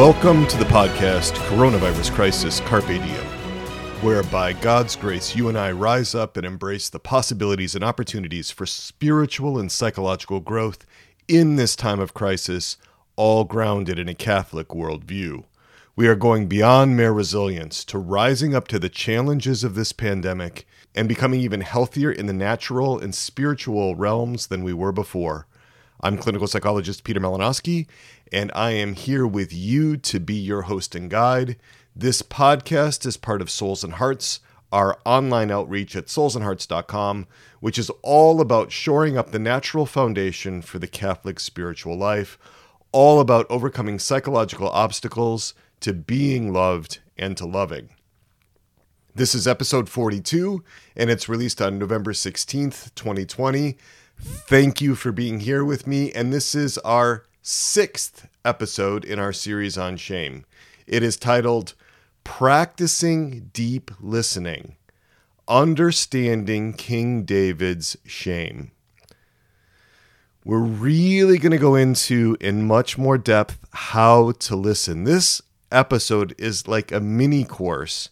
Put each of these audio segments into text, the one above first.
Welcome to the podcast Coronavirus Crisis Carpe Diem, where by God's grace you and I rise up and embrace the possibilities and opportunities for spiritual and psychological growth in this time of crisis, all grounded in a Catholic worldview. We are going beyond mere resilience to rising up to the challenges of this pandemic and becoming even healthier in the natural and spiritual realms than we were before. I'm clinical psychologist Peter Malinoski, and I am here with you to be your host and guide. This podcast is part of Souls and Hearts, our online outreach at soulsandhearts.com, which is all about shoring up the natural foundation for the Catholic spiritual life, all about overcoming psychological obstacles to being loved and to loving. This is episode 42, and it's released on November 16th, 2020. Thank you for being here with me, and this is our sixth episode in our series on shame. It is titled Practicing Deep Listening Understanding King David's Shame. We're really going to go into, in much more depth, how to listen. This episode is like a mini course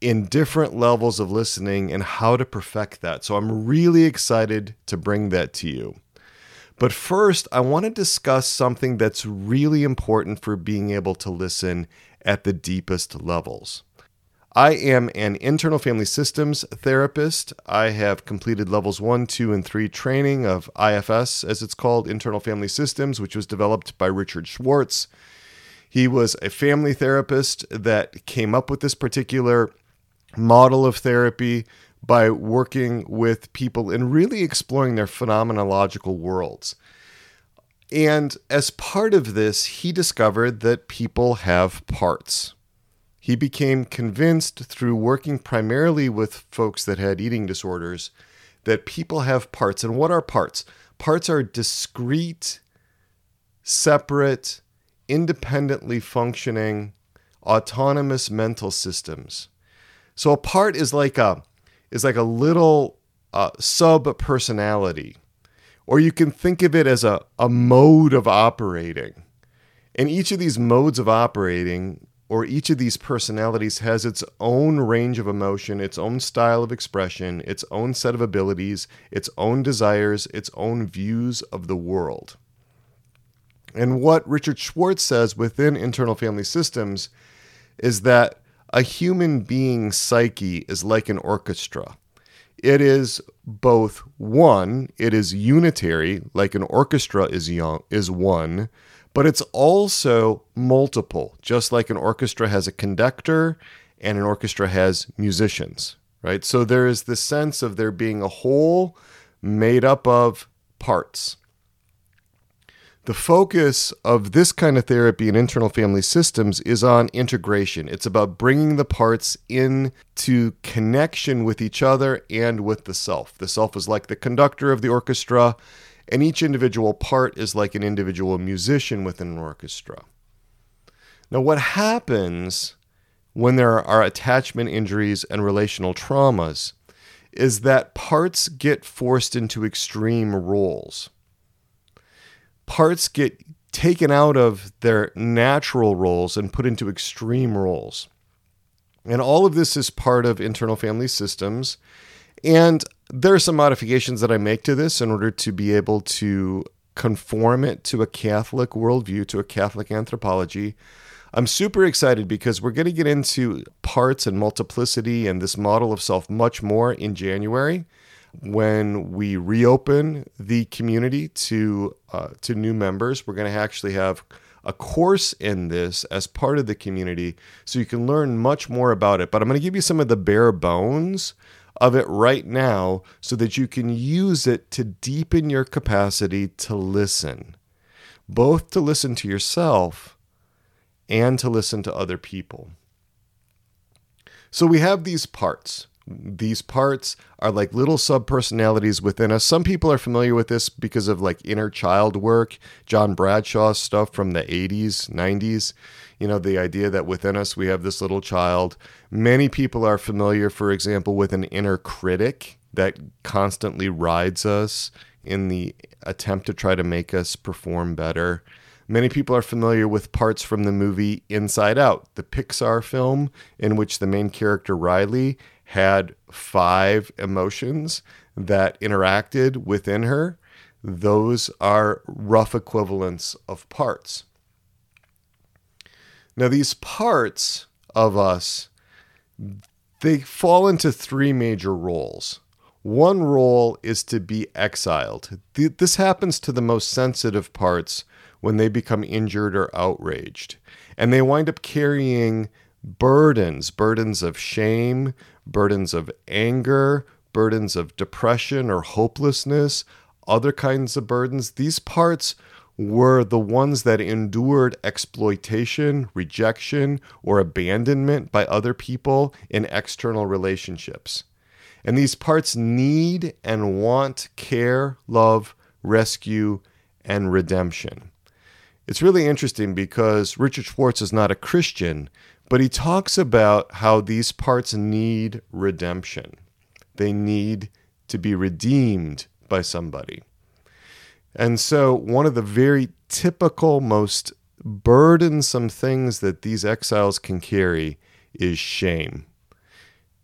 in different levels of listening and how to perfect that. So I'm really excited to bring that to you. But first, I want to discuss something that's really important for being able to listen at the deepest levels. I am an internal family systems therapist. I have completed levels one, two, and three training of IFS, as it's called, internal family systems, which was developed by Richard Schwartz. He was a family therapist that came up with this particular model of therapy by working with people and really exploring their phenomenological worlds. And as part of this, he discovered that people have parts. He became convinced through working primarily with folks that had eating disorders that people have parts. And what are parts? Parts are discrete, separate, independently functioning, autonomous mental systems so a part is like a is like a little uh, sub personality, or you can think of it as a, a mode of operating. And each of these modes of operating, or each of these personalities, has its own range of emotion, its own style of expression, its own set of abilities, its own desires, its own views of the world. And what Richard Schwartz says within internal family systems is that a human being's psyche is like an orchestra. It is both one, it is unitary, like an orchestra is young, is one, but it's also multiple, just like an orchestra has a conductor and an orchestra has musicians, right? So there is this sense of there being a whole made up of parts. The focus of this kind of therapy in internal family systems is on integration. It's about bringing the parts into connection with each other and with the self. The self is like the conductor of the orchestra, and each individual part is like an individual musician within an orchestra. Now, what happens when there are attachment injuries and relational traumas is that parts get forced into extreme roles parts get taken out of their natural roles and put into extreme roles. And all of this is part of internal family systems. And there are some modifications that I make to this in order to be able to conform it to a Catholic worldview, to a Catholic anthropology. I'm super excited because we're going to get into parts and multiplicity and this model of self much more in January when we reopen the community to uh, to new members. We're going to actually have a course in this as part of the community so you can learn much more about it. But I'm going to give you some of the bare bones of it right now so that you can use it to deepen your capacity to listen, both to listen to yourself and to listen to other people. So we have these parts these parts are like little sub personalities within us. Some people are familiar with this because of like inner child work, John Bradshaw stuff from the 80s, 90s. You know, the idea that within us we have this little child. Many people are familiar, for example, with an inner critic that constantly rides us in the attempt to try to make us perform better. Many people are familiar with parts from the movie Inside Out, the Pixar film in which the main character Riley had five emotions that interacted within her. Those are rough equivalents of parts. Now, these parts of us, they fall into three major roles. One role is to be exiled. This happens to the most sensitive parts when they become injured or outraged. And they wind up carrying burdens burdens of shame, burdens of anger, burdens of depression or hopelessness, other kinds of burdens. These parts were the ones that endured exploitation, rejection, or abandonment by other people in external relationships. And these parts need and want care, love, rescue, and redemption. It's really interesting because Richard Schwartz is not a Christian, but he talks about how these parts need redemption. They need to be redeemed by somebody. And so, one of the very typical, most burdensome things that these exiles can carry is shame.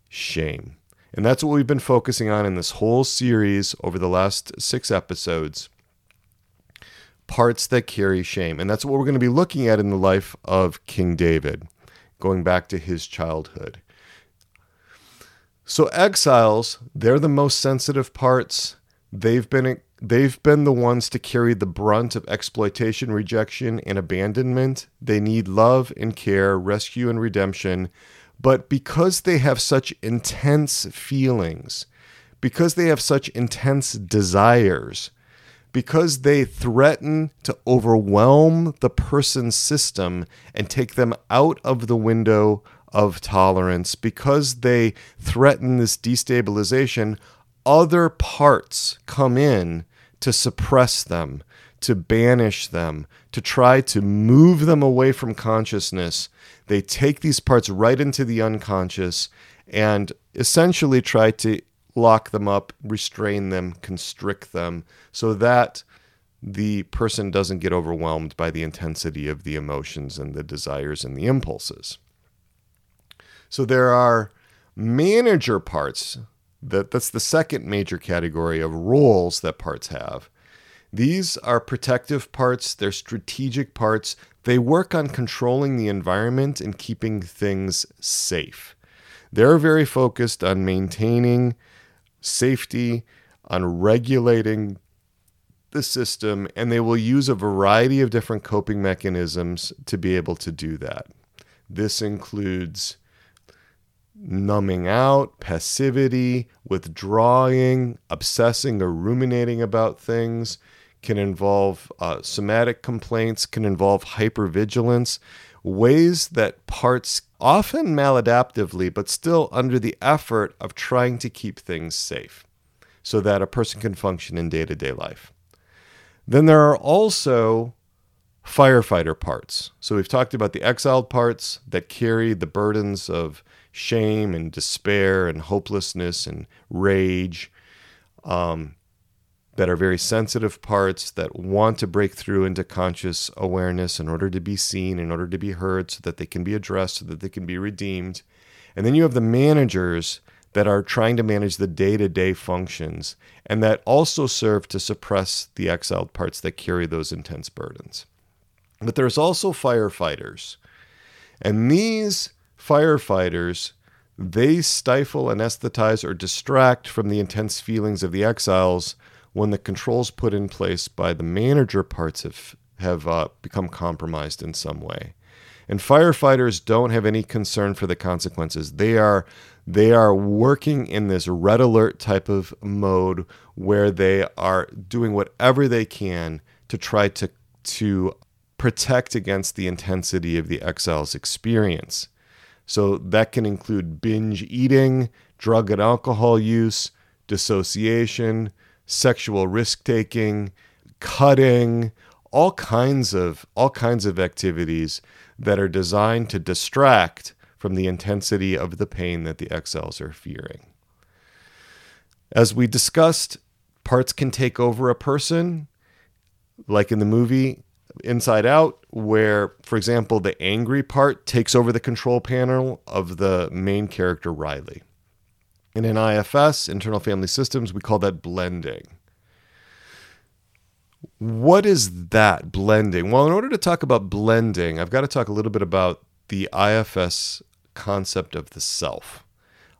Shame. And that's what we've been focusing on in this whole series over the last six episodes parts that carry shame. And that's what we're going to be looking at in the life of King David, going back to his childhood. So exiles, they're the most sensitive parts. They've been they've been the ones to carry the brunt of exploitation, rejection, and abandonment. They need love and care, rescue and redemption. But because they have such intense feelings, because they have such intense desires, because they threaten to overwhelm the person's system and take them out of the window of tolerance, because they threaten this destabilization, other parts come in to suppress them, to banish them, to try to move them away from consciousness. They take these parts right into the unconscious and essentially try to lock them up, restrain them, constrict them, so that the person doesn't get overwhelmed by the intensity of the emotions and the desires and the impulses. So there are manager parts that that's the second major category of roles that parts have. These are protective parts, they're strategic parts. They work on controlling the environment and keeping things safe. They're very focused on maintaining safety, on regulating the system, and they will use a variety of different coping mechanisms to be able to do that. This includes numbing out, passivity, withdrawing, obsessing or ruminating about things, can involve uh, somatic complaints, can involve hypervigilance, ways that parts often maladaptively, but still under the effort of trying to keep things safe so that a person can function in day to day life. Then there are also firefighter parts. So we've talked about the exiled parts that carry the burdens of shame and despair and hopelessness and rage. Um, that are very sensitive parts that want to break through into conscious awareness in order to be seen, in order to be heard, so that they can be addressed, so that they can be redeemed. And then you have the managers that are trying to manage the day to day functions and that also serve to suppress the exiled parts that carry those intense burdens. But there's also firefighters. And these firefighters, they stifle, anesthetize, or distract from the intense feelings of the exiles when the controls put in place by the manager parts have have uh, become compromised in some way. And firefighters don't have any concern for the consequences. They are they are working in this red alert type of mode where they are doing whatever they can to try to to protect against the intensity of the exile's experience. So that can include binge eating, drug and alcohol use, dissociation, sexual risk taking, cutting, all kinds of all kinds of activities that are designed to distract from the intensity of the pain that the exiles are fearing. As we discussed, parts can take over a person, like in the movie Inside Out, where, for example, the angry part takes over the control panel of the main character, Riley. And in IFS, internal family systems, we call that blending. What is that blending? Well, in order to talk about blending, I've got to talk a little bit about the IFS concept of the self.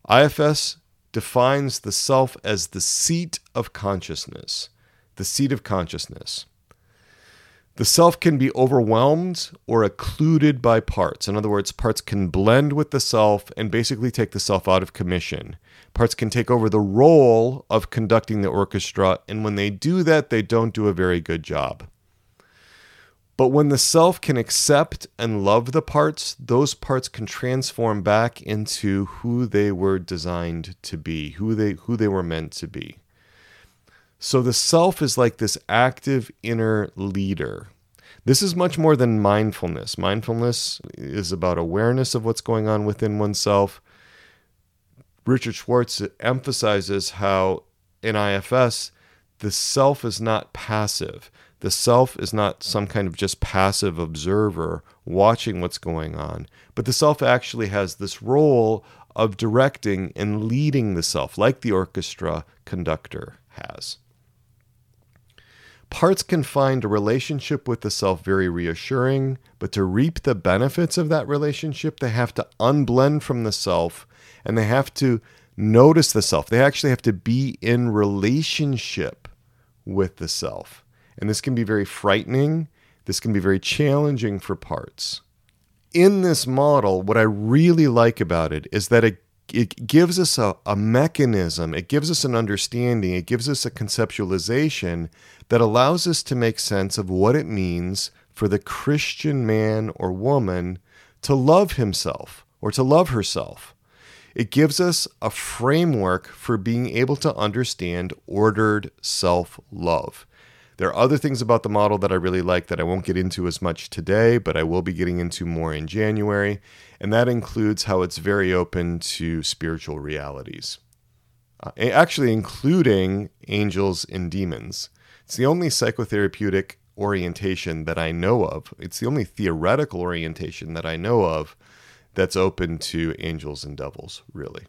IFS defines the self as the seat of consciousness, the seat of consciousness. The self can be overwhelmed or occluded by parts. In other words, parts can blend with the self and basically take the self out of commission. Parts can take over the role of conducting the orchestra, and when they do that, they don't do a very good job. But when the self can accept and love the parts, those parts can transform back into who they were designed to be, who they who they were meant to be. So the self is like this active inner leader. This is much more than mindfulness. Mindfulness is about awareness of what's going on within oneself. Richard Schwartz emphasizes how in IFS, the self is not passive. The self is not some kind of just passive observer watching what's going on, but the self actually has this role of directing and leading the self, like the orchestra conductor has. Parts can find a relationship with the self very reassuring, but to reap the benefits of that relationship, they have to unblend from the self and they have to notice the self. They actually have to be in relationship with the self. And this can be very frightening. This can be very challenging for parts. In this model, what I really like about it is that it, it gives us a, a mechanism, it gives us an understanding, it gives us a conceptualization that allows us to make sense of what it means for the Christian man or woman to love himself or to love herself. It gives us a framework for being able to understand ordered self love. There are other things about the model that I really like that I won't get into as much today, but I will be getting into more in January. And that includes how it's very open to spiritual realities, uh, actually, including angels and demons. It's the only psychotherapeutic orientation that I know of. It's the only theoretical orientation that I know of that's open to angels and devils, really.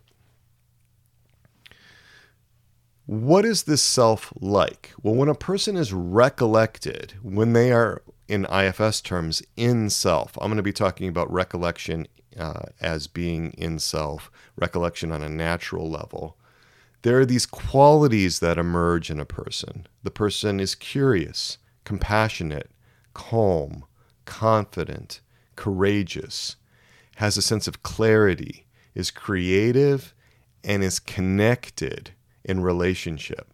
What is this self like? Well, when a person is recollected, when they are in IFS terms in self, I'm going to be talking about recollection uh, as being in self, recollection on a natural level. There are these qualities that emerge in a person. The person is curious, compassionate, calm, confident, courageous, has a sense of clarity, is creative, and is connected in relationship.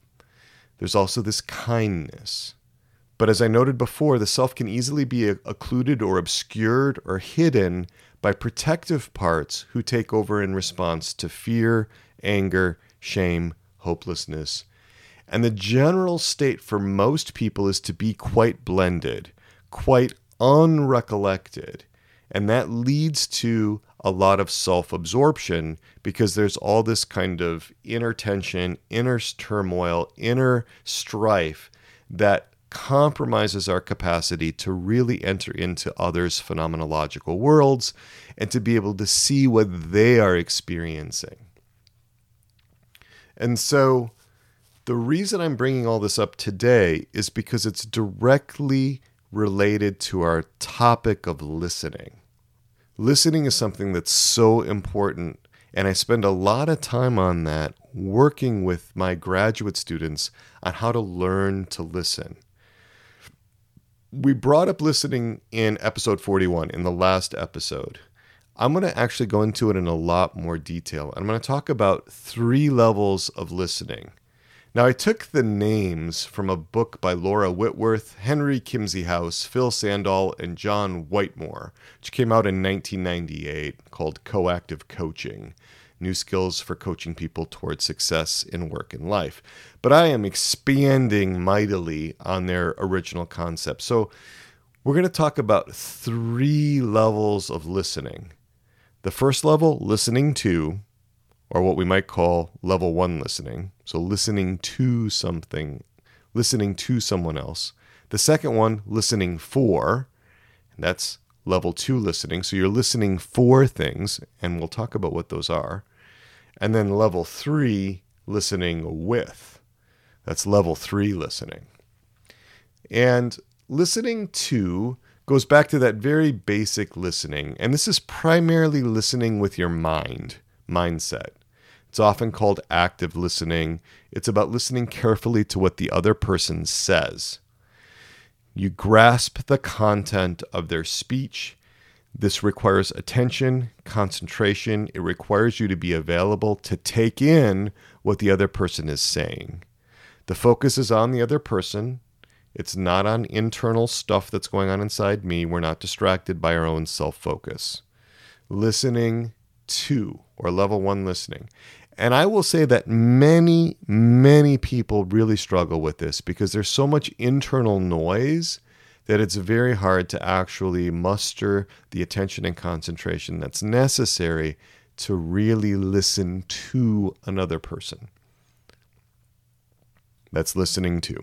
There's also this kindness. But as I noted before, the self can easily be occluded or obscured or hidden by protective parts who take over in response to fear, anger, shame, hopelessness. And the general state for most people is to be quite blended, quite unrecollected. And that leads to a lot of self absorption because there's all this kind of inner tension, inner turmoil, inner strife that compromises our capacity to really enter into others' phenomenological worlds and to be able to see what they are experiencing. And so, the reason I'm bringing all this up today is because it's directly related to our topic of listening. Listening is something that's so important, and I spend a lot of time on that working with my graduate students on how to learn to listen. We brought up listening in episode 41, in the last episode. I'm going to actually go into it in a lot more detail. I'm going to talk about three levels of listening. Now, I took the names from a book by Laura Whitworth, Henry Kimsey-House, Phil Sandahl, and John Whitmore, which came out in 1998 called Coactive Coaching New Skills for Coaching People Towards Success in Work and Life. But I am expanding mightily on their original concept. So, we're going to talk about three levels of listening. The first level, listening to, or what we might call level one listening. So, listening to something, listening to someone else. The second one, listening for, that's level two listening. So you're listening for things, and we'll talk about what those are. And then level three, listening with. That's level three listening. And listening to goes back to that very basic listening. And this is primarily listening with your mind, mindset. It's often called active listening. It's about listening carefully to what the other person says. You grasp the content of their speech. This requires attention, concentration. It requires you to be available to take in what the other person is saying. The focus is on the other person. It's not on internal stuff that's going on inside me. We're not distracted by our own self focus. Listening to, or level one listening. And I will say that many, many people really struggle with this because there's so much internal noise that it's very hard to actually muster the attention and concentration that's necessary to really listen to another person. That's listening to.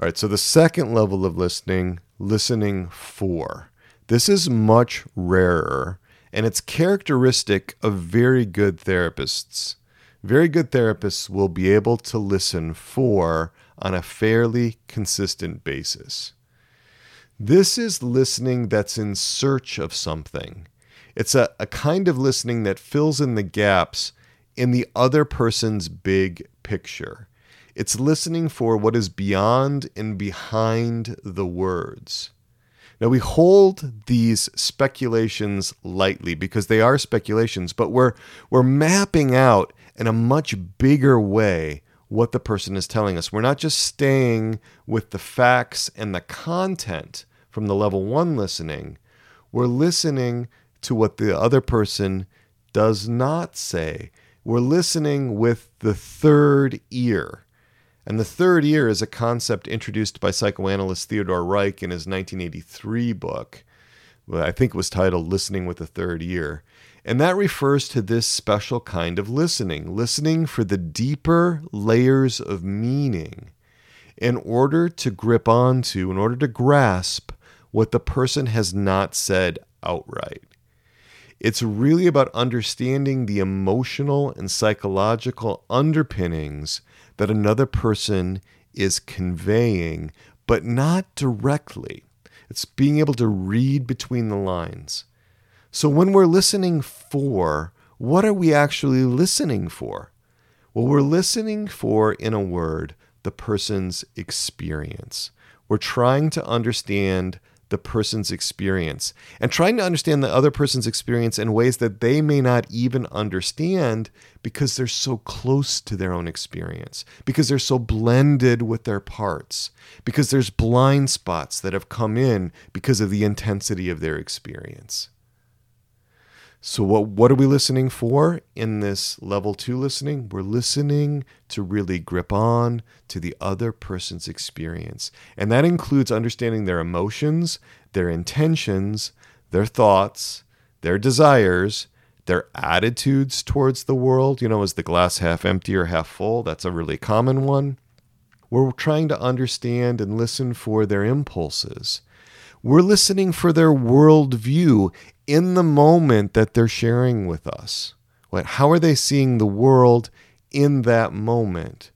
All right, so the second level of listening, listening for. This is much rarer and it's characteristic of very good therapists. Very good therapists will be able to listen for on a fairly consistent basis. This is listening that's in search of something. It's a, a kind of listening that fills in the gaps in the other person's big picture. It's listening for what is beyond and behind the words. Now, we hold these speculations lightly because they are speculations, but we're, we're mapping out in a much bigger way what the person is telling us. We're not just staying with the facts and the content from the level one listening, we're listening to what the other person does not say. We're listening with the third ear. And the third ear is a concept introduced by psychoanalyst Theodor Reik in his 1983 book. I think it was titled Listening with the Third Ear. And that refers to this special kind of listening, listening for the deeper layers of meaning in order to grip onto, in order to grasp what the person has not said outright. It's really about understanding the emotional and psychological underpinnings that another person is conveying, but not directly. It's being able to read between the lines. So when we're listening for, what are we actually listening for? Well, we're listening for, in a word, the person's experience. We're trying to understand the person's experience and trying to understand the other person's experience in ways that they may not even understand because they're so close to their own experience, because they're so blended with their parts, because there's blind spots that have come in because of the intensity of their experience. So, what, what are we listening for in this level two listening? We're listening to really grip on to the other person's experience. And that includes understanding their emotions, their intentions, their thoughts, their desires, their attitudes towards the world. You know, is the glass half empty or half full? That's a really common one. We're trying to understand and listen for their impulses. We're listening for their worldview in the moment that they're sharing with us. What, how are they seeing the world in that moment?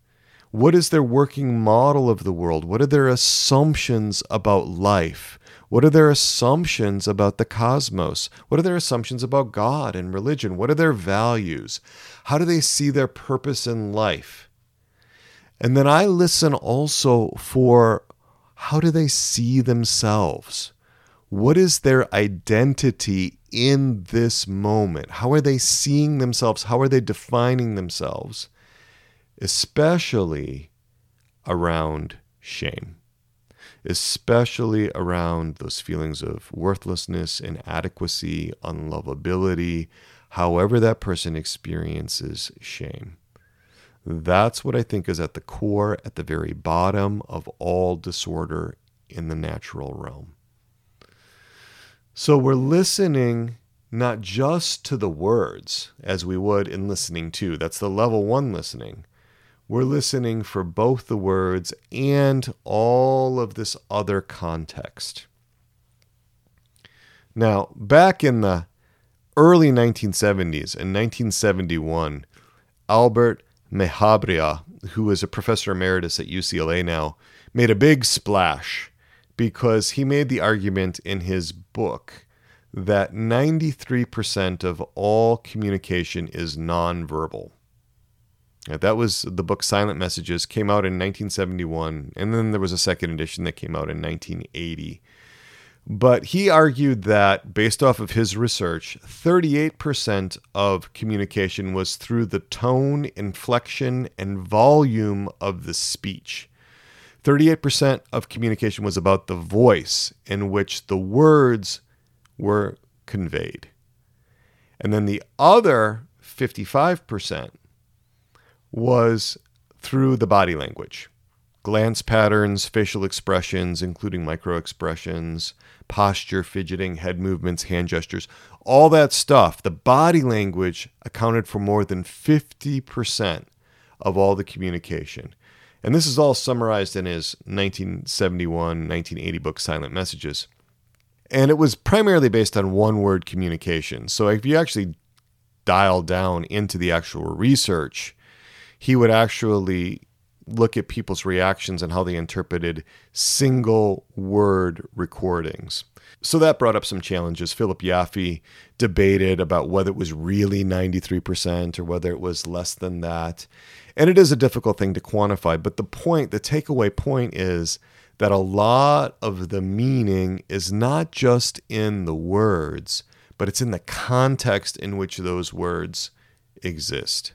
What is their working model of the world? What are their assumptions about life? What are their assumptions about the cosmos? What are their assumptions about God and religion? What are their values? How do they see their purpose in life? And then I listen also for how do they see themselves? What is their identity in this moment? How are they seeing themselves? How are they defining themselves? Especially around shame, especially around those feelings of worthlessness, inadequacy, unlovability, however that person experiences shame. That's what I think is at the core, at the very bottom of all disorder in the natural realm. So we're listening not just to the words as we would in listening to, that's the level one listening. we're listening for both the words and all of this other context. Now, back in the early 1970s, in 1971, Albert Mehrabian, who is a professor emeritus at UCLA now, made a big splash because he made the argument in his book that 93% of all communication is nonverbal. That was the book Silent Messages, came out in 1971, and then there was a second edition that came out in 1980. But he argued that, based off of his research, 38% of communication was through the tone, inflection, and volume of the speech. 38% of communication was about the voice in which the words were conveyed. And then the other 55% was through the body language glance patterns, facial expressions, including micro expressions, posture, fidgeting, head movements, hand gestures, all that stuff. The body language accounted for more than 50% of all the communication. And this is all summarized in his 1971 1980 book, Silent Messages. And it was primarily based on one word communication. So if you actually dial down into the actual research, he would actually look at people's reactions and how they interpreted single word recordings. So that brought up some challenges. Philip Yaffe debated about whether it was really 93% or whether it was less than that. And it is a difficult thing to quantify, but the point, the takeaway point is that a lot of the meaning is not just in the words, but it's in the context in which those words exist.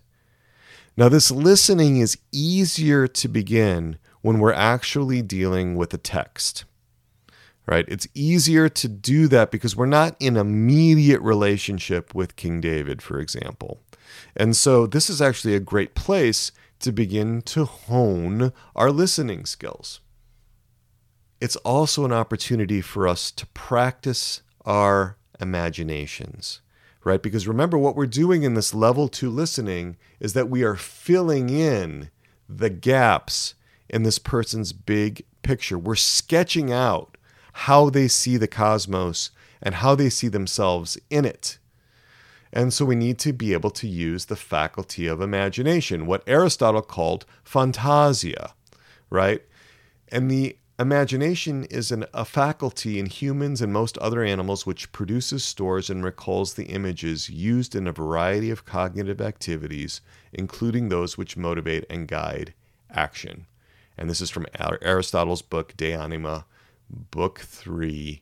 Now, this listening is easier to begin when we're actually dealing with a text, right? It's easier to do that because we're not in immediate relationship with King David, for example. And so, this is actually a great place to begin to hone our listening skills. It's also an opportunity for us to practice our imaginations right? Because remember, what we're doing in this level two listening is that we are filling in the gaps in this person's big picture. We're sketching out how they see the cosmos and how they see themselves in it. And so we need to be able to use the faculty of imagination, what Aristotle called phantasia, right? And the Imagination is an, a faculty in humans and most other animals which produces, stores, and recalls the images used in a variety of cognitive activities, including those which motivate and guide action. And this is from Aristotle's book, De Anima, Book 3,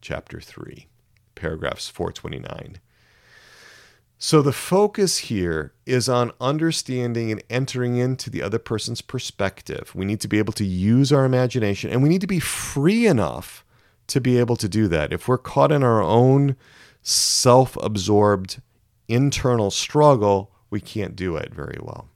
Chapter 3, paragraphs 429. So the focus here is on understanding and entering into the other person's perspective. We need to be able to use our imagination and we need to be free enough to be able to do that. If we're caught in our own self absorbed internal struggle, we can't do it very well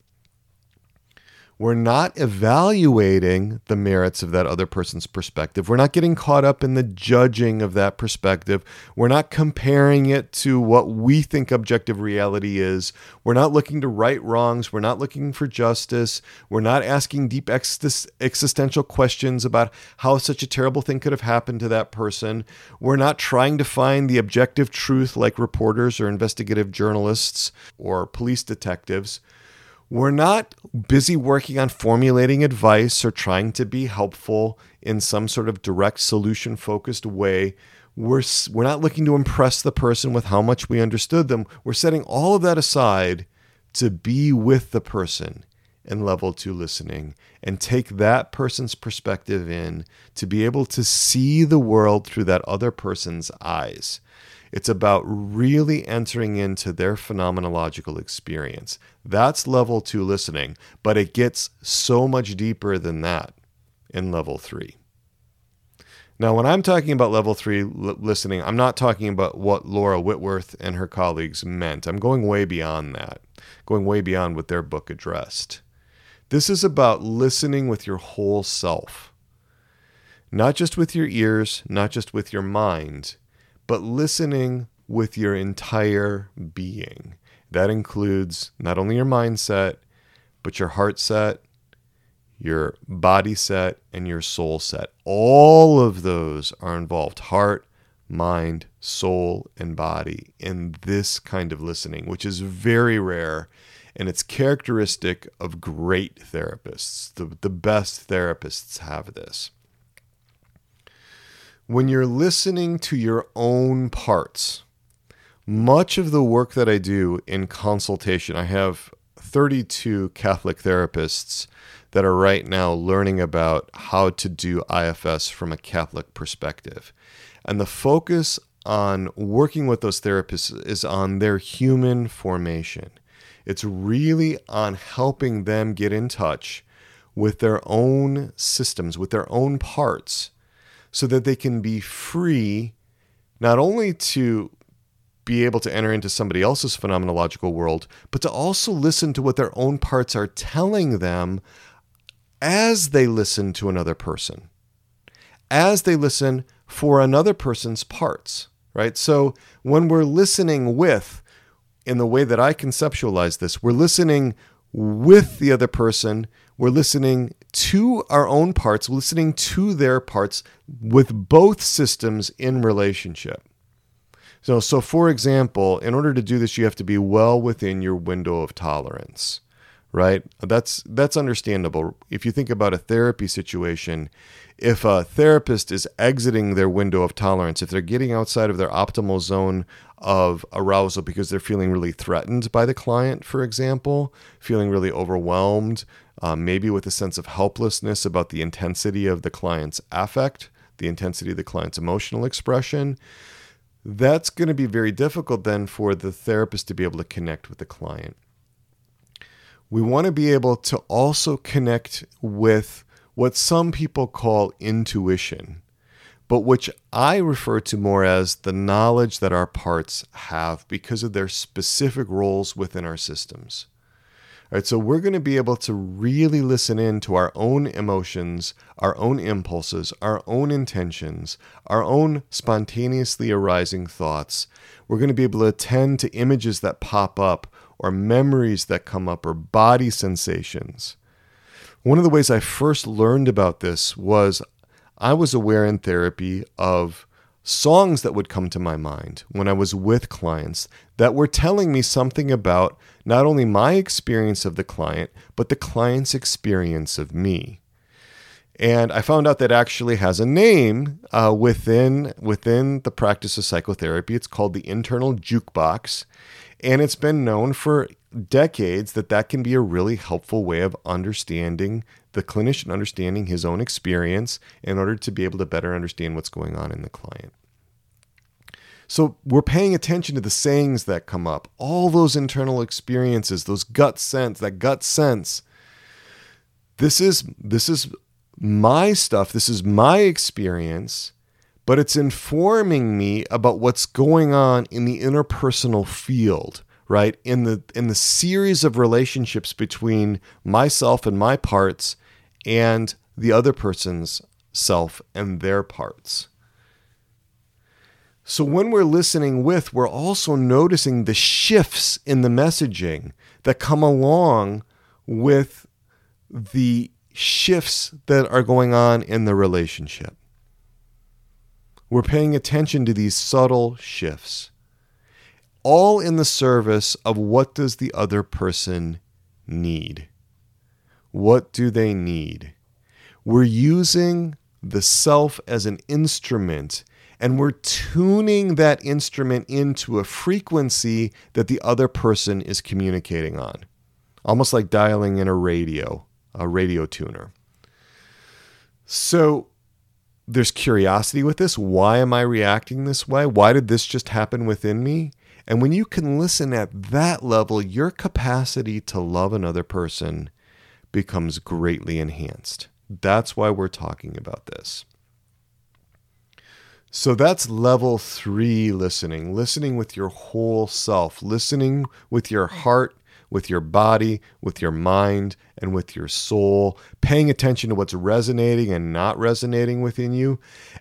we're not evaluating the merits of that other person's perspective. We're not getting caught up in the judging of that perspective. We're not comparing it to what we think objective reality is. We're not looking to right wrongs. We're not looking for justice. We're not asking deep existential questions about how such a terrible thing could have happened to that person. We're not trying to find the objective truth like reporters or investigative journalists or police detectives. We're not busy working on formulating advice or trying to be helpful in some sort of direct solution focused way. We're, we're not looking to impress the person with how much we understood them. We're setting all of that aside to be with the person in level two listening and take that person's perspective in to be able to see the world through that other person's eyes. It's about really entering into their phenomenological experience. That's level two listening, but it gets so much deeper than that in level three. Now, when I'm talking about level three listening, I'm not talking about what Laura Whitworth and her colleagues meant. I'm going way beyond that, going way beyond what their book addressed. This is about listening with your whole self, not just with your ears, not just with your mind, but listening with your entire being. That includes not only your mindset, but your heart set, your body set, and your soul set. All of those are involved heart, mind, soul, and body in this kind of listening, which is very rare. And it's characteristic of great therapists. The, the best therapists have this. When you're listening to your own parts, much of the work that I do in consultation, I have 32 Catholic therapists that are right now learning about how to do IFS from a Catholic perspective. And the focus on working with those therapists is on their human formation. It's really on helping them get in touch with their own systems, with their own parts, so that they can be free not only to be able to enter into somebody else's phenomenological world, but to also listen to what their own parts are telling them as they listen to another person, as they listen for another person's parts, right? So when we're listening with, in the way that I conceptualize this, we're listening with the other person, we're listening to our own parts, listening to their parts with both systems in relationship. So, so for example, in order to do this, you have to be well within your window of tolerance, right? That's that's understandable. If you think about a therapy situation, if a therapist is exiting their window of tolerance, if they're getting outside of their optimal zone of arousal because they're feeling really threatened by the client, for example, feeling really overwhelmed, um, maybe with a sense of helplessness about the intensity of the client's affect, the intensity of the client's emotional expression, that's going to be very difficult then for the therapist to be able to connect with the client. We want to be able to also connect with what some people call intuition, but which I refer to more as the knowledge that our parts have because of their specific roles within our systems. All right, so we're going to be able to really listen in to our own emotions, our own impulses, our own intentions, our own spontaneously arising thoughts. We're going to be able to attend to images that pop up, or memories that come up, or body sensations. One of the ways I first learned about this was I was aware in therapy of songs that would come to my mind when I was with clients that were telling me something about not only my experience of the client, but the client's experience of me. And I found out that actually has a name uh, within within the practice of psychotherapy. It's called the internal jukebox, and it's been known for decades that that can be a really helpful way of understanding the clinician understanding his own experience in order to be able to better understand what's going on in the client. So we're paying attention to the sayings that come up, all those internal experiences, those gut sense, that gut sense. This is this is my stuff, this is my experience, but it's informing me about what's going on in the interpersonal field right in the in the series of relationships between myself and my parts and the other person's self and their parts. So when we're listening with, we're also noticing the shifts in the messaging that come along with the shifts that are going on in the relationship. We're paying attention to these subtle shifts, all in the service of what does the other person need? What do they need? We're using the self as an instrument and we're tuning that instrument into a frequency that the other person is communicating on, almost like dialing in a radio, a radio tuner. So there's curiosity with this. Why am I reacting this way? Why did this just happen within me? And when you can listen at that level, your capacity to love another person becomes greatly enhanced. That's why we're talking about this. So that's level three listening, listening with your whole self, listening with your heart, with your body, with your mind, and with your soul, paying attention to what's resonating and not resonating within you.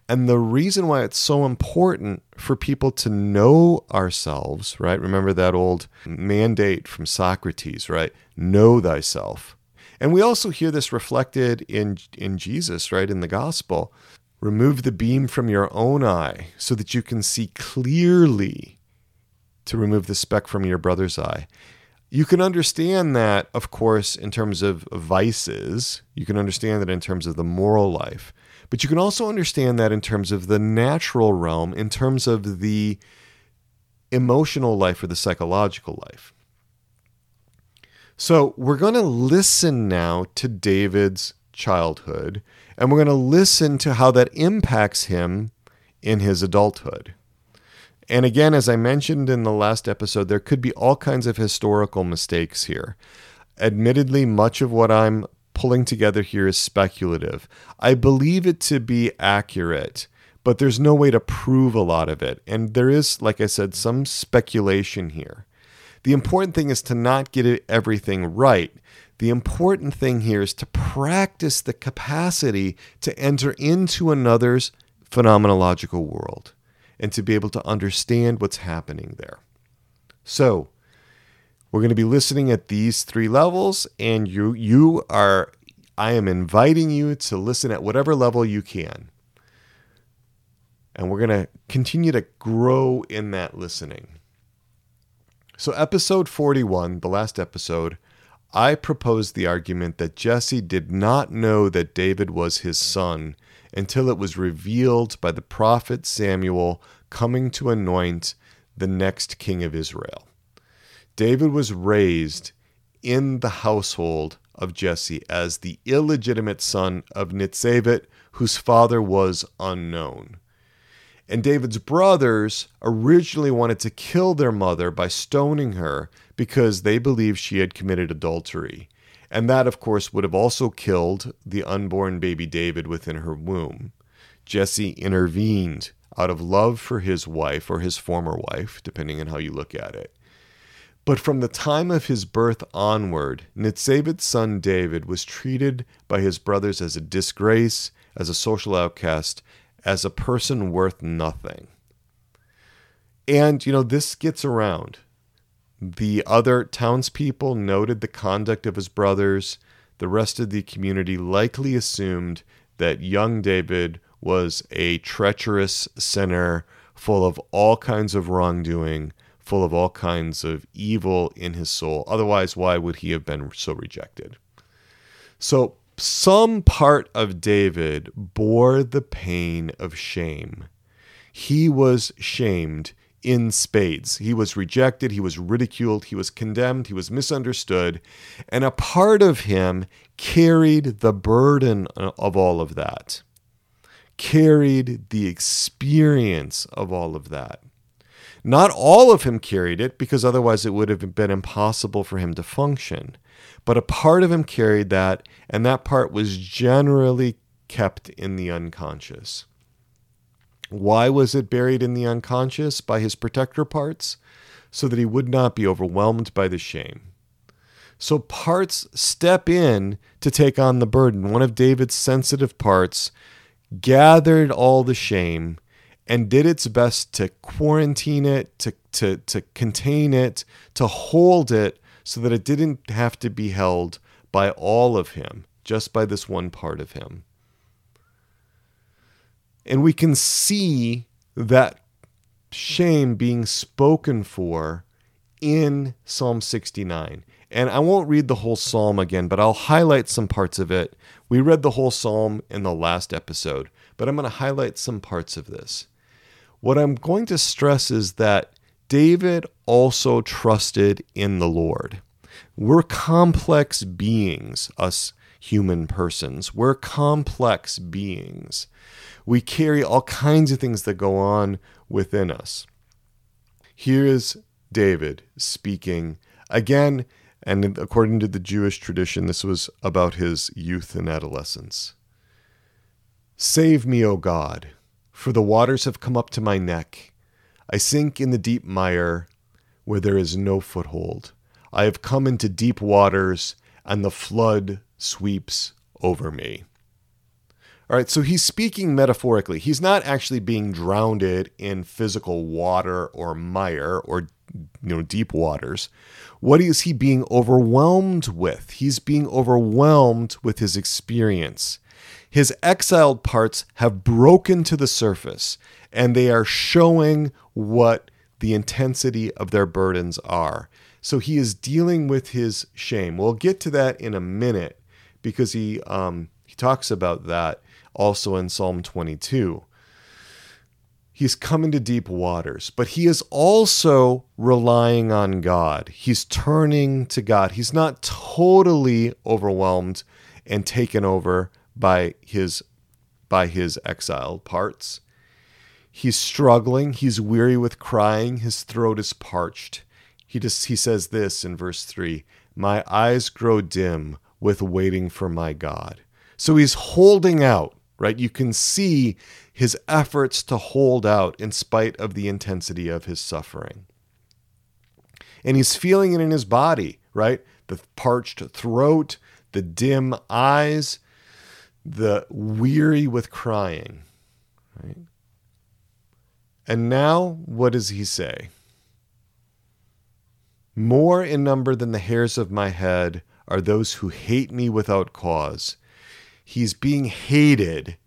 And the reason why it's so important for people to know ourselves, right? Remember that old mandate from Socrates, right? Know thyself. And we also hear this reflected in in Jesus, right, in the gospel. Remove the beam from your own eye so that you can see clearly to remove the speck from your brother's eye. You can understand that, of course, in terms of vices. You can understand that in terms of the moral life. But you can also understand that in terms of the natural realm, in terms of the emotional life or the psychological life. So we're going to listen now to David's childhood, and we're going to listen to how that impacts him in his adulthood. And again, as I mentioned in the last episode, there could be all kinds of historical mistakes here. Admittedly, much of what I'm pulling together here is speculative. I believe it to be accurate, but there's no way to prove a lot of it. And there is, like I said, some speculation here. The important thing is to not get everything right. The important thing here is to practice the capacity to enter into another's phenomenological world and to be able to understand what's happening there. So, we're going to be listening at these three levels and you you are I am inviting you to listen at whatever level you can. And we're going to continue to grow in that listening. So, episode 41, the last episode, I proposed the argument that Jesse did not know that David was his son until it was revealed by the prophet Samuel coming to anoint the next king of Israel. David was raised in the household of Jesse as the illegitimate son of Nitzavit, whose father was unknown. And David's brothers originally wanted to kill their mother by stoning her because they believed she had committed adultery. And that, of course, would have also killed the unborn baby David within her womb. Jesse intervened out of love for his wife or his former wife, depending on how you look at it. But from the time of his birth onward, Nitzavit's son David was treated by his brothers as a disgrace, as a social outcast, as a person worth nothing. And, you know, this gets around. The other townspeople noted the conduct of his brothers. The rest of the community likely assumed that young David was a treacherous sinner full of all kinds of wrongdoing, full of all kinds of evil in his soul. Otherwise, why would he have been so rejected? So, some part of David bore the pain of shame. He was shamed in spades. He was rejected, he was ridiculed, he was condemned, he was misunderstood, and a part of him carried the burden of all of that, carried the experience of all of that. Not all of him carried it because otherwise it would have been impossible for him to function. But a part of him carried that, and that part was generally kept in the unconscious. Why was it buried in the unconscious by his protector parts? So that he would not be overwhelmed by the shame. So parts step in to take on the burden. One of David's sensitive parts gathered all the shame and did its best to quarantine it, to, to, to contain it, to hold it so that it didn't have to be held by all of him, just by this one part of him. And we can see that shame being spoken for in Psalm 69. And I won't read the whole psalm again, but I'll highlight some parts of it. We read the whole psalm in the last episode, but I'm going to highlight some parts of this. What I'm going to stress is that David also trusted in the Lord. We're complex beings, us human persons. We're complex beings. We carry all kinds of things that go on within us. Here is David speaking again, and according to the Jewish tradition, this was about his youth and adolescence. Save me, O God for the waters have come up to my neck. I sink in the deep mire where there is no foothold. I have come into deep waters, and the flood sweeps over me. All right, so he's speaking metaphorically. He's not actually being drowned in physical water or mire or you know deep waters. What is he being overwhelmed with? He's being overwhelmed with his experience. His exiled parts have broken to the surface and they are showing what the intensity of their burdens are. So he is dealing with his shame. We'll get to that in a minute because he um, he talks about that also in Psalm 22. He's coming to deep waters, but he is also relying on God. He's turning to God. He's not totally overwhelmed and taken over by his by his exiled parts. He's struggling, he's weary with crying, his throat is parched. He just he says this in verse 3, "My eyes grow dim with waiting for my God." So he's holding out, right? You can see his efforts to hold out in spite of the intensity of his suffering. And he's feeling it in his body, right? The parched throat, the dim eyes, the weary with crying, right? And now, what does he say? More in number than the hairs of my head are those who hate me without cause. He's being hated,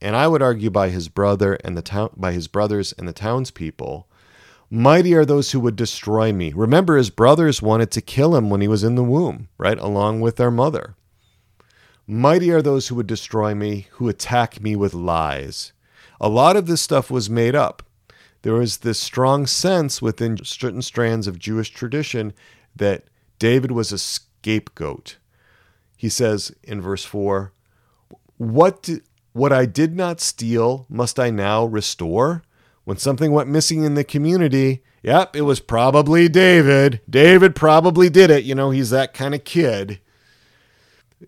and I would argue by his brother and the town by his brothers and the townspeople. Mighty are those who would destroy me. Remember, his brothers wanted to kill him when he was in the womb, right, along with their mother. Mighty are those who would destroy me, who attack me with lies. A lot of this stuff was made up. There was this strong sense within certain strands of Jewish tradition that David was a scapegoat. He says in verse 4, "What what I did not steal must I now restore?" When something went missing in the community, yep, it was probably David. David probably did it. You know, he's that kind of kid.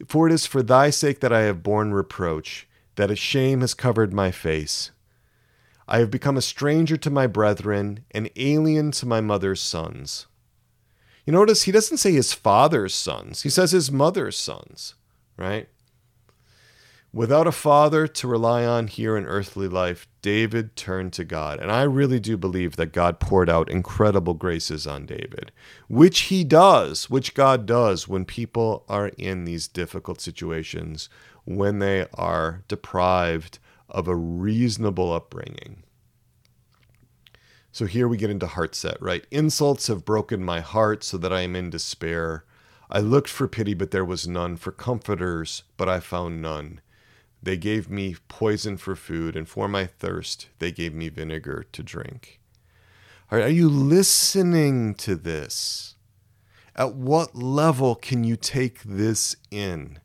For it is for thy sake that I have borne reproach that a shame has covered my face. I have become a stranger to my brethren, an alien to my mother's sons. You notice he doesn't say his father's sons, he says his mother's sons, right? Without a father to rely on here in earthly life, David turned to God. And I really do believe that God poured out incredible graces on David, which he does, which God does when people are in these difficult situations when they are deprived of a reasonable upbringing. So here we get into heart set, right? Insults have broken my heart so that I am in despair. I looked for pity, but there was none, for comforters, but I found none. They gave me poison for food, and for my thirst, they gave me vinegar to drink. All right, are you listening to this? At what level can you take this in?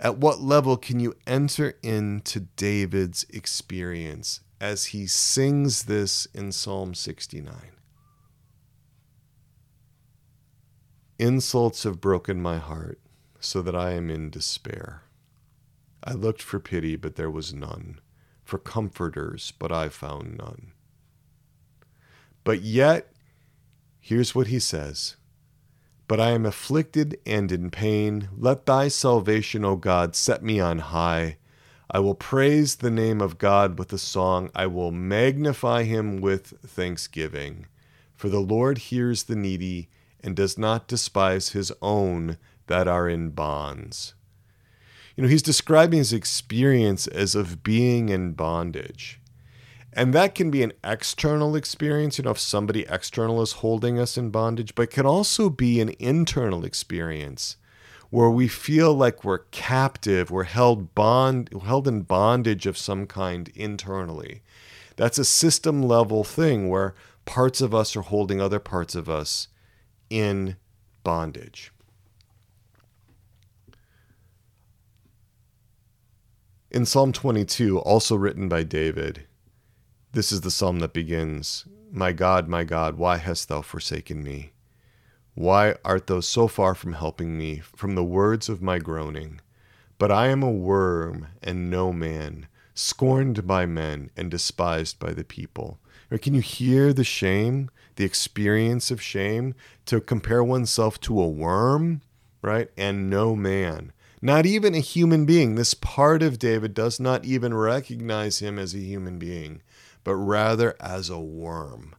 At what level can you enter into David's experience as he sings this in Psalm 69? Insults have broken my heart so that I am in despair. I looked for pity, but there was none, for comforters, but I found none. But yet, here's what he says but I am afflicted and in pain. Let thy salvation, O God, set me on high. I will praise the name of God with a song. I will magnify him with thanksgiving. For the Lord hears the needy and does not despise his own that are in bonds. You know, he's describing his experience as of being in bondage. And that can be an external experience, you know, if somebody external is holding us in bondage, but can also be an internal experience where we feel like we're captive, we're held bond held in bondage of some kind internally. That's a system level thing where parts of us are holding other parts of us in bondage. In Psalm 22, also written by David, this is the psalm that begins My God, my God, why hast thou forsaken me? Why art thou so far from helping me, from the words of my groaning? But I am a worm and no man, scorned by men and despised by the people. Or can you hear the shame, the experience of shame, to compare oneself to a worm, right? And no man, not even a human being. This part of David does not even recognize him as a human being, but rather as a worm.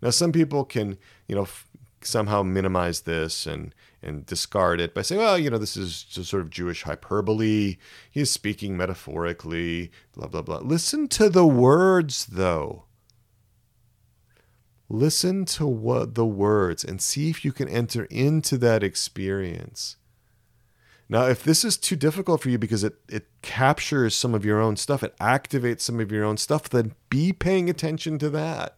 Now, some people can, you know, f- somehow minimize this and and discard it by saying, well, you know, this is just sort of Jewish hyperbole. He's speaking metaphorically, blah, blah, blah. Listen to the words, though. Listen to what the words and see if you can enter into that experience. Now, if this is too difficult for you because it, it captures some of your own stuff, it activates some of your own stuff, then be paying attention to that.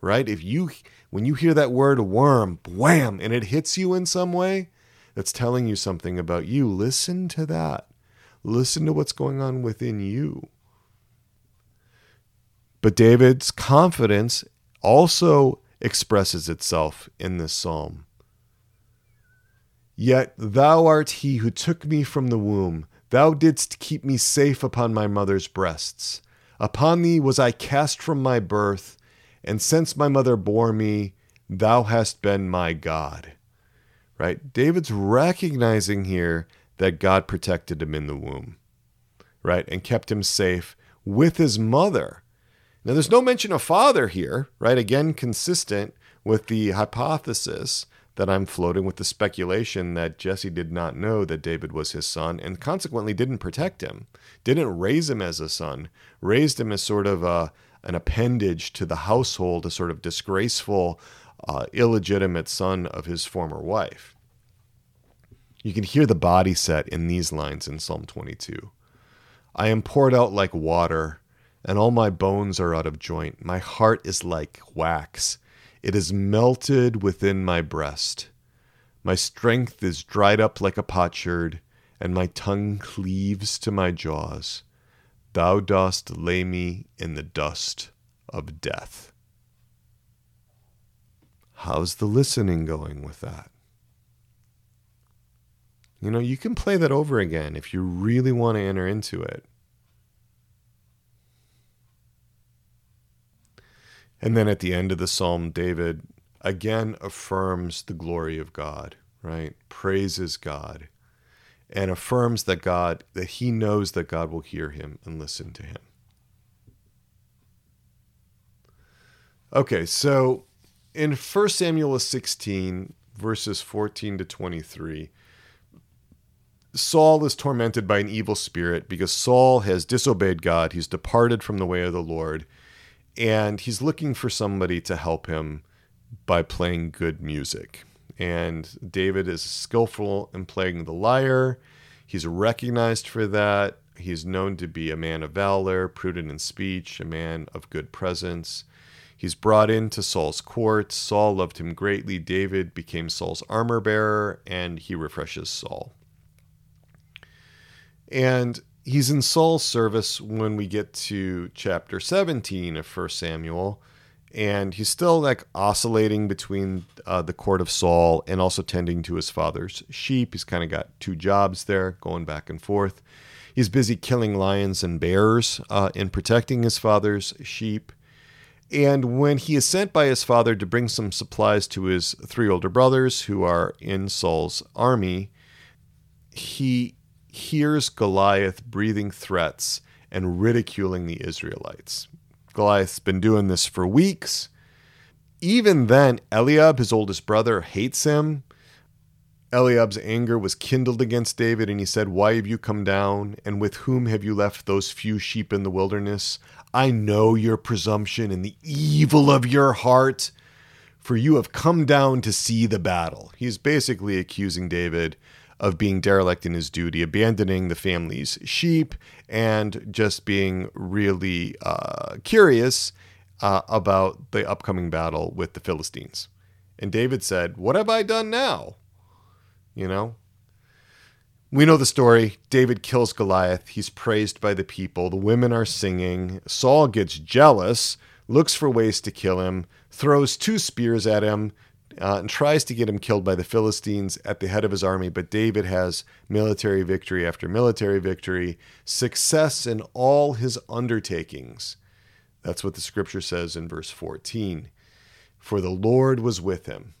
Right? If you when you hear that word worm, wham, and it hits you in some way, that's telling you something about you. Listen to that. Listen to what's going on within you. But David's confidence also expresses itself in this psalm. Yet thou art he who took me from the womb. Thou didst keep me safe upon my mother's breasts. Upon thee was I cast from my birth and since my mother bore me, thou hast been my God. Right? David's recognizing here that God protected him in the womb, right? And kept him safe with his mother. Now, there's no mention of father here, right? Again, consistent with the hypothesis that I'm floating with the speculation that Jesse did not know that David was his son and consequently didn't protect him, didn't raise him as a son, raised him as sort of a, an appendage to the household, a sort of disgraceful, uh, illegitimate son of his former wife. You can hear the body set in these lines in Psalm 22. I am poured out like water, and all my bones are out of joint. My heart is like wax, it is melted within my breast. My strength is dried up like a potsherd, and my tongue cleaves to my jaws. Thou dost lay me in the dust of death. How's the listening going with that? You know, you can play that over again if you really want to enter into it. And then at the end of the psalm, David again affirms the glory of God, right? Praises God and affirms that God, that he knows that God will hear him and listen to him. Okay, so in 1 Samuel 16, verses 14 to 23, Saul is tormented by an evil spirit because Saul has disobeyed God. He's departed from the way of the Lord, and he's looking for somebody to help him by playing good music and David is skillful in playing the lyre. He's recognized for that. He's known to be a man of valor, prudent in speech, a man of good presence. He's brought into Saul's court. Saul loved him greatly. David became Saul's armor bearer, and he refreshes Saul. And he's in Saul's service when we get to chapter 17 of 1 Samuel and he's still like oscillating between uh, the court of Saul and also tending to his father's sheep. He's kind of got two jobs there, going back and forth. He's busy killing lions and bears uh, and protecting his father's sheep. And when he is sent by his father to bring some supplies to his three older brothers who are in Saul's army, he hears Goliath breathing threats and ridiculing the Israelites. Goliath's been doing this for weeks. Even then, Eliab, his oldest brother, hates him. Eliab's anger was kindled against David, and he said, Why have you come down? And with whom have you left those few sheep in the wilderness? I know your presumption and the evil of your heart, for you have come down to see the battle. He's basically accusing David of being derelict in his duty, abandoning the family's sheep, and just being really uh, curious uh, about the upcoming battle with the Philistines. And David said, What have I done now? You know? We know the story. David kills Goliath. He's praised by the people. The women are singing. Saul gets jealous, looks for ways to kill him, throws two spears at him, uh, and tries to get him killed by the Philistines at the head of his army. But David has military victory after military victory, success in all his undertakings. That's what the scripture says in verse 14. for the Lord was with him.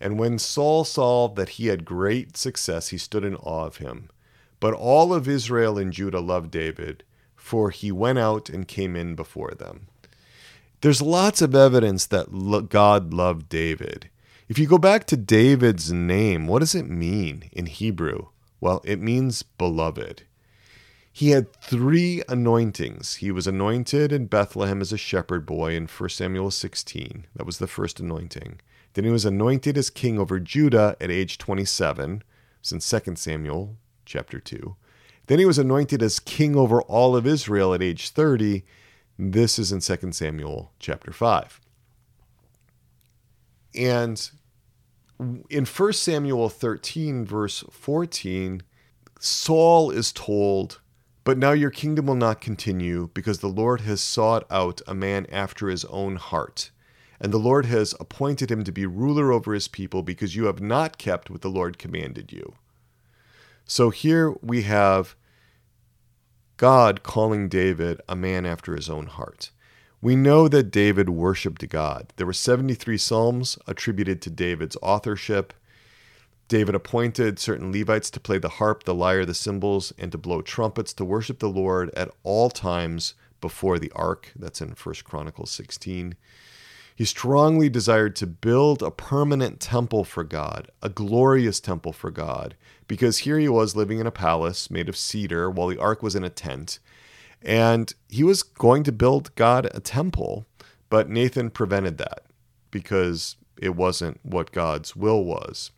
And when Saul saw that he had great success, he stood in awe of him. But all of Israel and Judah loved David, for he went out and came in before them. There's lots of evidence that God loved David. If you go back to David's name, what does it mean in Hebrew? Well, it means beloved. He had three anointings. He was anointed in Bethlehem as a shepherd boy in 1 Samuel 16. That was the first anointing. Then he was anointed as king over Judah at age 27. since in 2 Samuel chapter 2. Then he was anointed as king over all of Israel at age 30. This is in 2 Samuel chapter 5. And in 1 Samuel 13, verse 14, Saul is told, But now your kingdom will not continue, because the Lord has sought out a man after his own heart. And the Lord has appointed him to be ruler over his people, because you have not kept what the Lord commanded you. So here we have God calling David a man after his own heart. We know that David worshiped God. There were 73 psalms attributed to David's authorship. David appointed certain Levites to play the harp, the lyre, the cymbals, and to blow trumpets to worship the Lord at all times before the ark. That's in 1 Chronicles 16. He strongly desired to build a permanent temple for God, a glorious temple for God, because here he was living in a palace made of cedar while the ark was in a tent. And he was going to build God a temple, but Nathan prevented that because it wasn't what God's will was.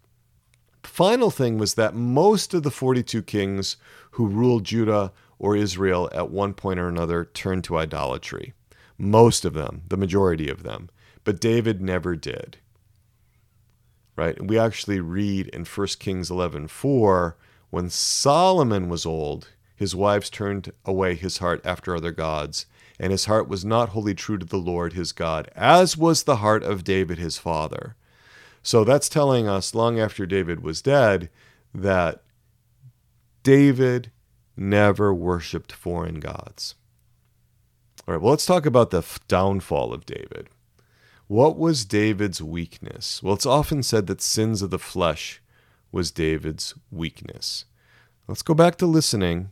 The final thing was that most of the 42 kings who ruled Judah or Israel at one point or another turned to idolatry. Most of them, the majority of them. But David never did. Right? We actually read in 1 Kings 11:4 when Solomon was old, his wives turned away his heart after other gods, and his heart was not wholly true to the Lord his God, as was the heart of David his father. So that's telling us, long after David was dead, that David never worshiped foreign gods. All right, well, let's talk about the downfall of David. What was David's weakness? Well, it's often said that sins of the flesh was David's weakness. Let's go back to listening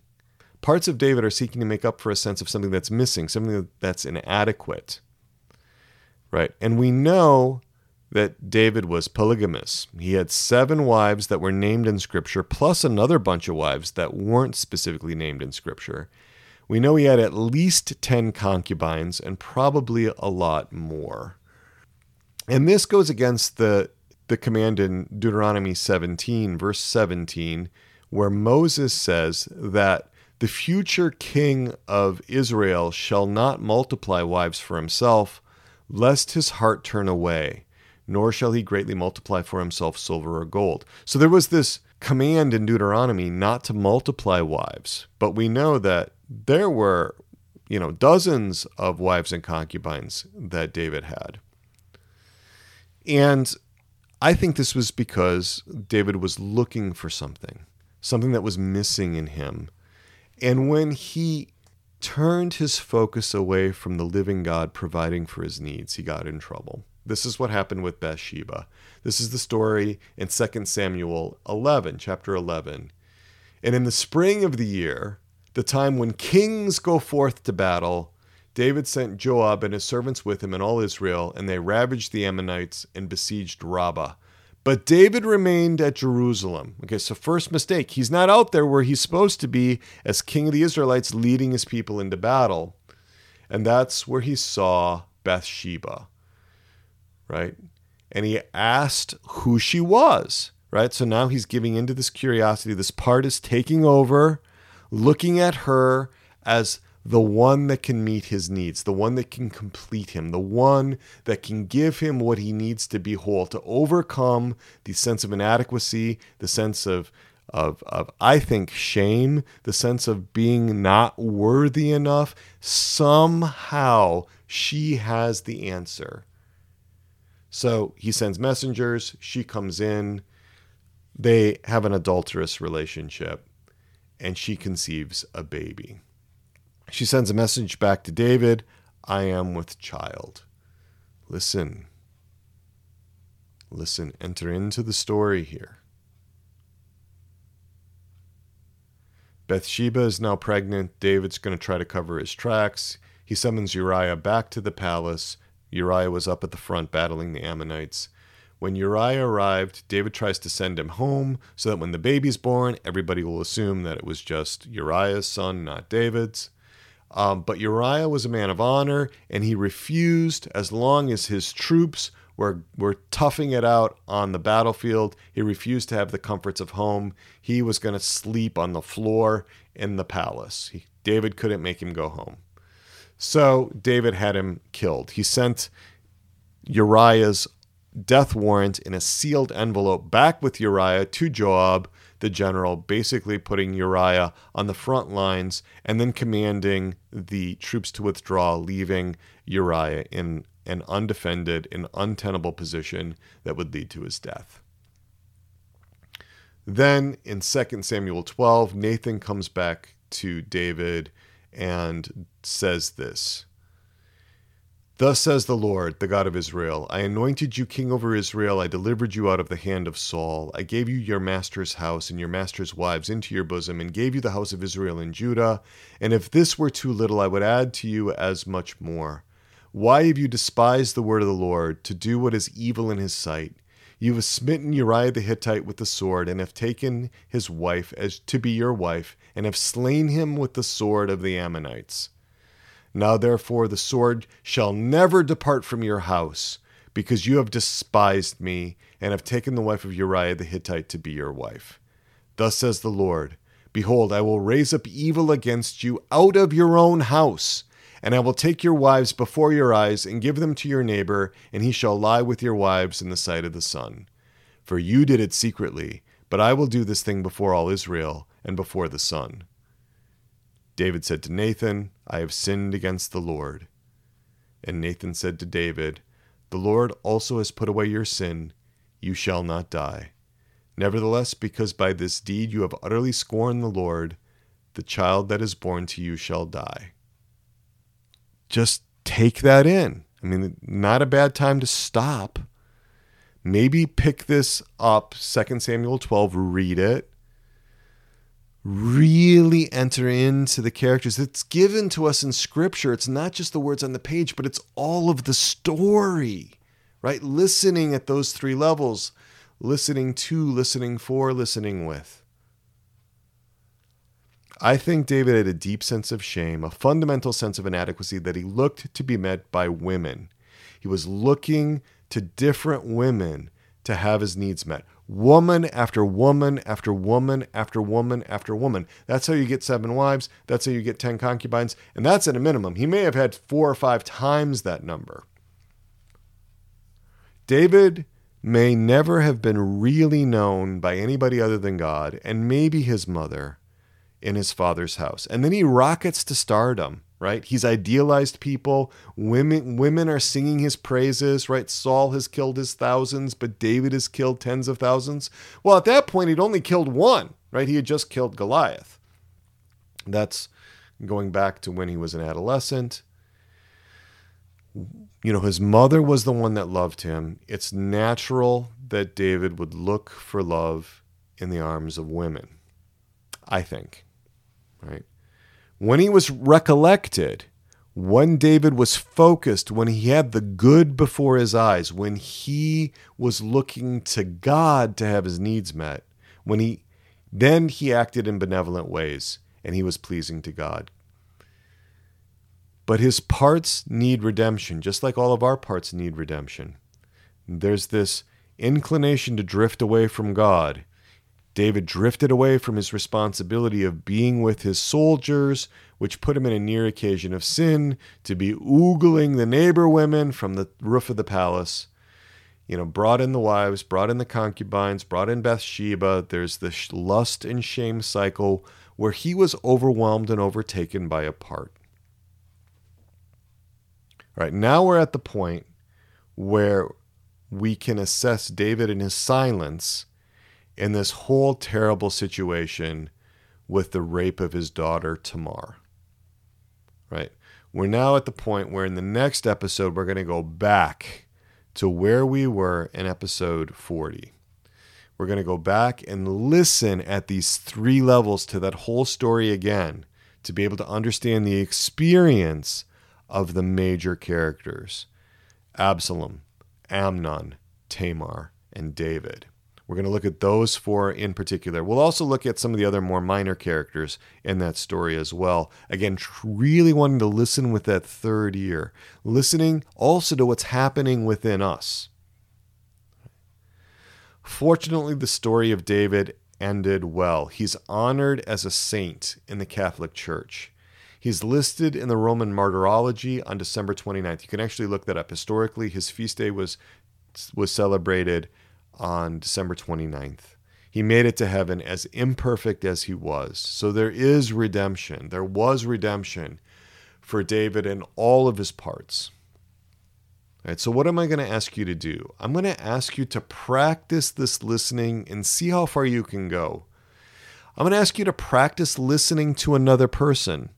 Parts of David are seeking to make up for a sense of something that's missing, something that's inadequate. Right? And we know that David was polygamous. He had seven wives that were named in Scripture, plus another bunch of wives that weren't specifically named in Scripture. We know he had at least 10 concubines and probably a lot more. And this goes against the, the command in Deuteronomy 17, verse 17, where Moses says that the future king of Israel shall not multiply wives for himself, lest his heart turn away, nor shall he greatly multiply for himself silver or gold. So there was this command in Deuteronomy not to multiply wives, but we know that there were, you know, dozens of wives and concubines that David had. And I think this was because David was looking for something, something that was missing in him and when he turned his focus away from the living God providing for his needs, he got in trouble. This is what happened with Bathsheba. This is the story in 2 Samuel 11, chapter 11. And in the spring of the year, the time when kings go forth to battle, David sent Joab and his servants with him and all Israel, and they ravaged the Ammonites and besieged Rabbah. But David remained at Jerusalem. Okay, so first mistake. He's not out there where he's supposed to be as king of the Israelites, leading his people into battle. And that's where he saw Bathsheba, right? And he asked who she was, right? So now he's giving into this curiosity. This part is taking over, looking at her as the one that can meet his needs, the one that can complete him, the one that can give him what he needs to be whole, to overcome the sense of inadequacy, the sense of of, of I think shame, the sense of being not worthy enough. Somehow she has the answer. So he sends messengers, she comes in, they have an adulterous relationship, and she conceives a baby. She sends a message back to David I am with child. Listen, Listen, enter into the story here. Bathsheba is now pregnant. David's going to try to cover his tracks. He summons Uriah back to the palace. Uriah was up at the front battling the Ammonites. When Uriah arrived, David tries to send him home so that when the baby's born, everybody will assume that it was just Uriah's son, not David's. Um, but Uriah was a man of honor, and he refused as long as his troops were, were toughing it out on the battlefield. He refused to have the comforts of home. He was going to sleep on the floor in the palace. He, David couldn't make him go home. So David had him killed. He sent Uriah's death warrant in a sealed envelope back with Uriah to Joab, the general, basically putting Uriah on the front lines and then commanding the troops to withdraw, leaving Uriah in an undefended and untenable position that would lead to his death. Then in 2 Samuel 12, Nathan comes back to David and says this Thus says the Lord, the God of Israel I anointed you king over Israel. I delivered you out of the hand of Saul. I gave you your master's house and your master's wives into your bosom, and gave you the house of Israel and Judah. And if this were too little, I would add to you as much more. Why have you despised the word of the Lord, to do what is evil in his sight? You have smitten Uriah the Hittite with the sword, and have taken his wife as to be your wife, and have slain him with the sword of the Ammonites. Now therefore the sword shall never depart from your house, because you have despised me, and have taken the wife of Uriah the Hittite to be your wife. Thus says the Lord Behold, I will raise up evil against you out of your own house and I will take your wives before your eyes and give them to your neighbor, and he shall lie with your wives in the sight of the sun. For you did it secretly, but I will do this thing before all Israel and before the sun. David said to Nathan, I have sinned against the Lord. And Nathan said to David, The Lord also has put away your sin. You shall not die. Nevertheless, because by this deed you have utterly scorned the Lord, the child that is born to you shall die just take that in. I mean, not a bad time to stop. Maybe pick this up, 2 Samuel 12, read it. Really enter into the characters. It's given to us in Scripture. It's not just the words on the page, but it's all of the story, right? Listening at those three levels listening to, listening for, listening with. I think David had a deep sense of shame, a fundamental sense of inadequacy that he looked to be met by women. He was looking to different women to have his needs met. Woman after woman after woman after woman after woman. That's how you get seven wives. That's how you get 10 concubines. And that's at a minimum. He may have had four or five times that number. David may never have been really known by anybody other than God and maybe his mother in his father's house. And then he rockets to stardom, right? He's idealized people. Women women are singing his praises, right? Saul has killed his thousands, but David has killed tens of thousands. Well, at that point he'd only killed one, right? He had just killed Goliath. That's going back to when he was an adolescent. You know, his mother was the one that loved him. It's natural that David would look for love in the arms of women, I think right? When he was recollected, when David was focused, when he had the good before his eyes, when he was looking to God to have his needs met, when he then he acted in benevolent ways and he was pleasing to God. But his parts need redemption, just like all of our parts need redemption. There's this inclination to drift away from God David drifted away from his responsibility of being with his soldiers, which put him in a near occasion of sin, to be oogling the neighbor women from the roof of the palace. You know, brought in the wives, brought in the concubines, brought in Bathsheba. There's this lust and shame cycle where he was overwhelmed and overtaken by a part. All right, now we're at the point where we can assess David in his silence in this whole terrible situation with the rape of his daughter, Tamar. Right? We're now at the point where in the next episode, we're going to go back to where we were in episode 40. We're going to go back and listen at these three levels to that whole story again to be able to understand the experience of the major characters Absalom, Amnon, Tamar, and David. We're going to look at those four in particular. We'll also look at some of the other more minor characters in that story as well. Again, really wanting to listen with that third ear, listening also to what's happening within us. Fortunately, the story of David ended well. He's honored as a saint in the Catholic Church. He's listed in the Roman Martyrology on December 29th. You can actually look that up. Historically, his feast day was was celebrated on December 29th. He made it to heaven as imperfect as he was. So there is redemption. There was redemption for David in all of his parts. All right, so what am I going to ask you to do? I'm going to ask you to practice this listening and see how far you can go. I'm going to ask you to practice listening to another person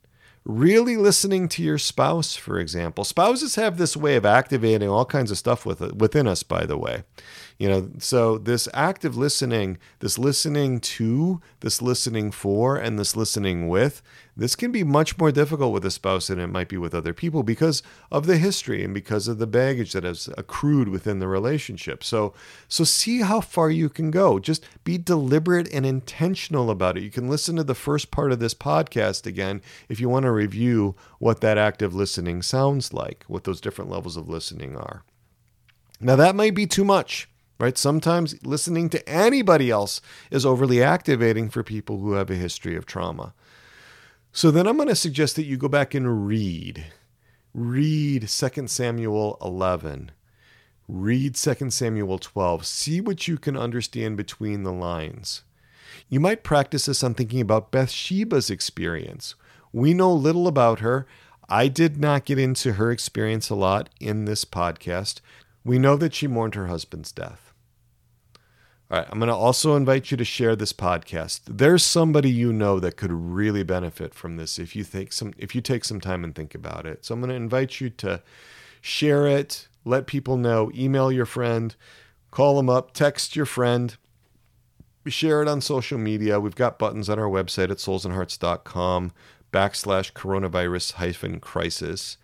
really listening to your spouse, for example. Spouses have this way of activating all kinds of stuff with, within us, by the way. You know, so this active listening, this listening to, this listening for, and this listening with, this can be much more difficult with a spouse than it might be with other people because of the history and because of the baggage that has accrued within the relationship. So, so see how far you can go. Just be deliberate and intentional about it. You can listen to the first part of this podcast again if you want to review what that active listening sounds like, what those different levels of listening are. Now, that might be too much right? Sometimes listening to anybody else is overly activating for people who have a history of trauma. So then I'm going to suggest that you go back and read. Read 2 Samuel 11. Read 2 Samuel 12. See what you can understand between the lines. You might practice this on thinking about Bathsheba's experience. We know little about her. I did not get into her experience a lot in this podcast. We know that she mourned her husband's death. All right, I'm going to also invite you to share this podcast. There's somebody you know that could really benefit from this if you take some if you take some time and think about it. So I'm going to invite you to share it, let people know, email your friend, call them up, text your friend, share it on social media. We've got buttons on our website at soulsandhearts.com backslash coronavirus hyphen crisis.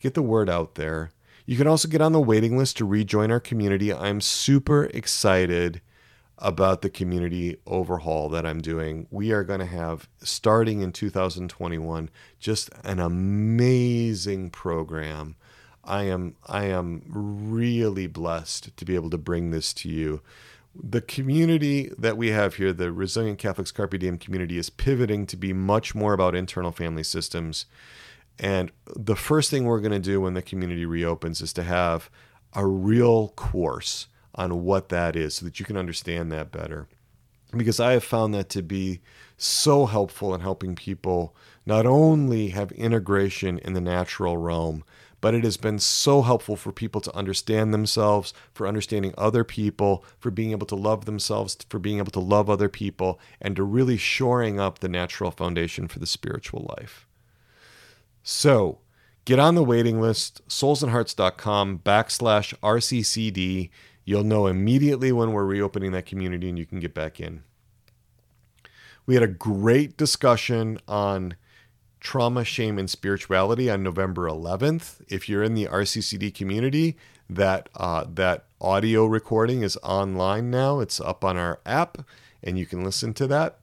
Get the word out there. You can also get on the waiting list to rejoin our community. I'm super excited about the community overhaul that I'm doing. We are going to have, starting in 2021, just an amazing program. I am I am really blessed to be able to bring this to you. The community that we have here, the Resilient Catholics Carpe Diem community, is pivoting to be much more about internal family systems. And the first thing we're going to do when the community reopens is to have a real course on what that is so that you can understand that better. Because I have found that to be so helpful in helping people not only have integration in the natural realm, but it has been so helpful for people to understand themselves, for understanding other people, for being able to love themselves, for being able to love other people, and to really shoring up the natural foundation for the spiritual life. So, get on the waiting list, soulsandhearts.com backslash RCCD. You'll know immediately when we're reopening that community and you can get back in. We had a great discussion on trauma, shame, and spirituality on November 11th. If you're in the RCCD community, that uh, that audio recording is online now. It's up on our app, and you can listen to that.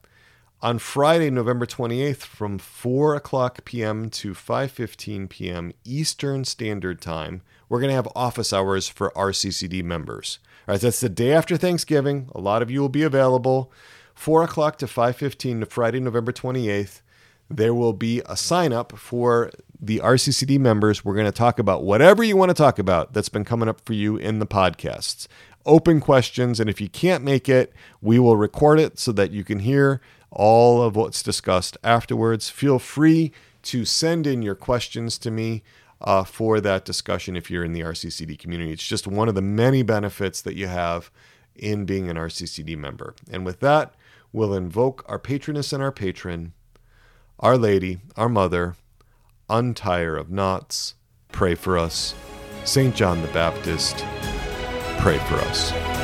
On Friday, November 28th, from 4 o'clock p.m. to 5:15 p.m. Eastern Standard Time, we're going to have office hours for RCCD members. All right, that's the day after Thanksgiving. A lot of you will be available. 4 o'clock to 5.15 Friday, November 28th. There will be a sign up for the RCCD members. We're going to talk about whatever you want to talk about that's been coming up for you in the podcasts. Open questions, and if you can't make it, we will record it so that you can hear all of what's discussed afterwards. Feel free to send in your questions to me uh, for that discussion if you're in the RCCD community. It's just one of the many benefits that you have in being an RCCD member. And with that, we'll invoke our patroness and our patron, Our Lady, our Mother, untier of knots, pray for us. St. John the Baptist, pray for us.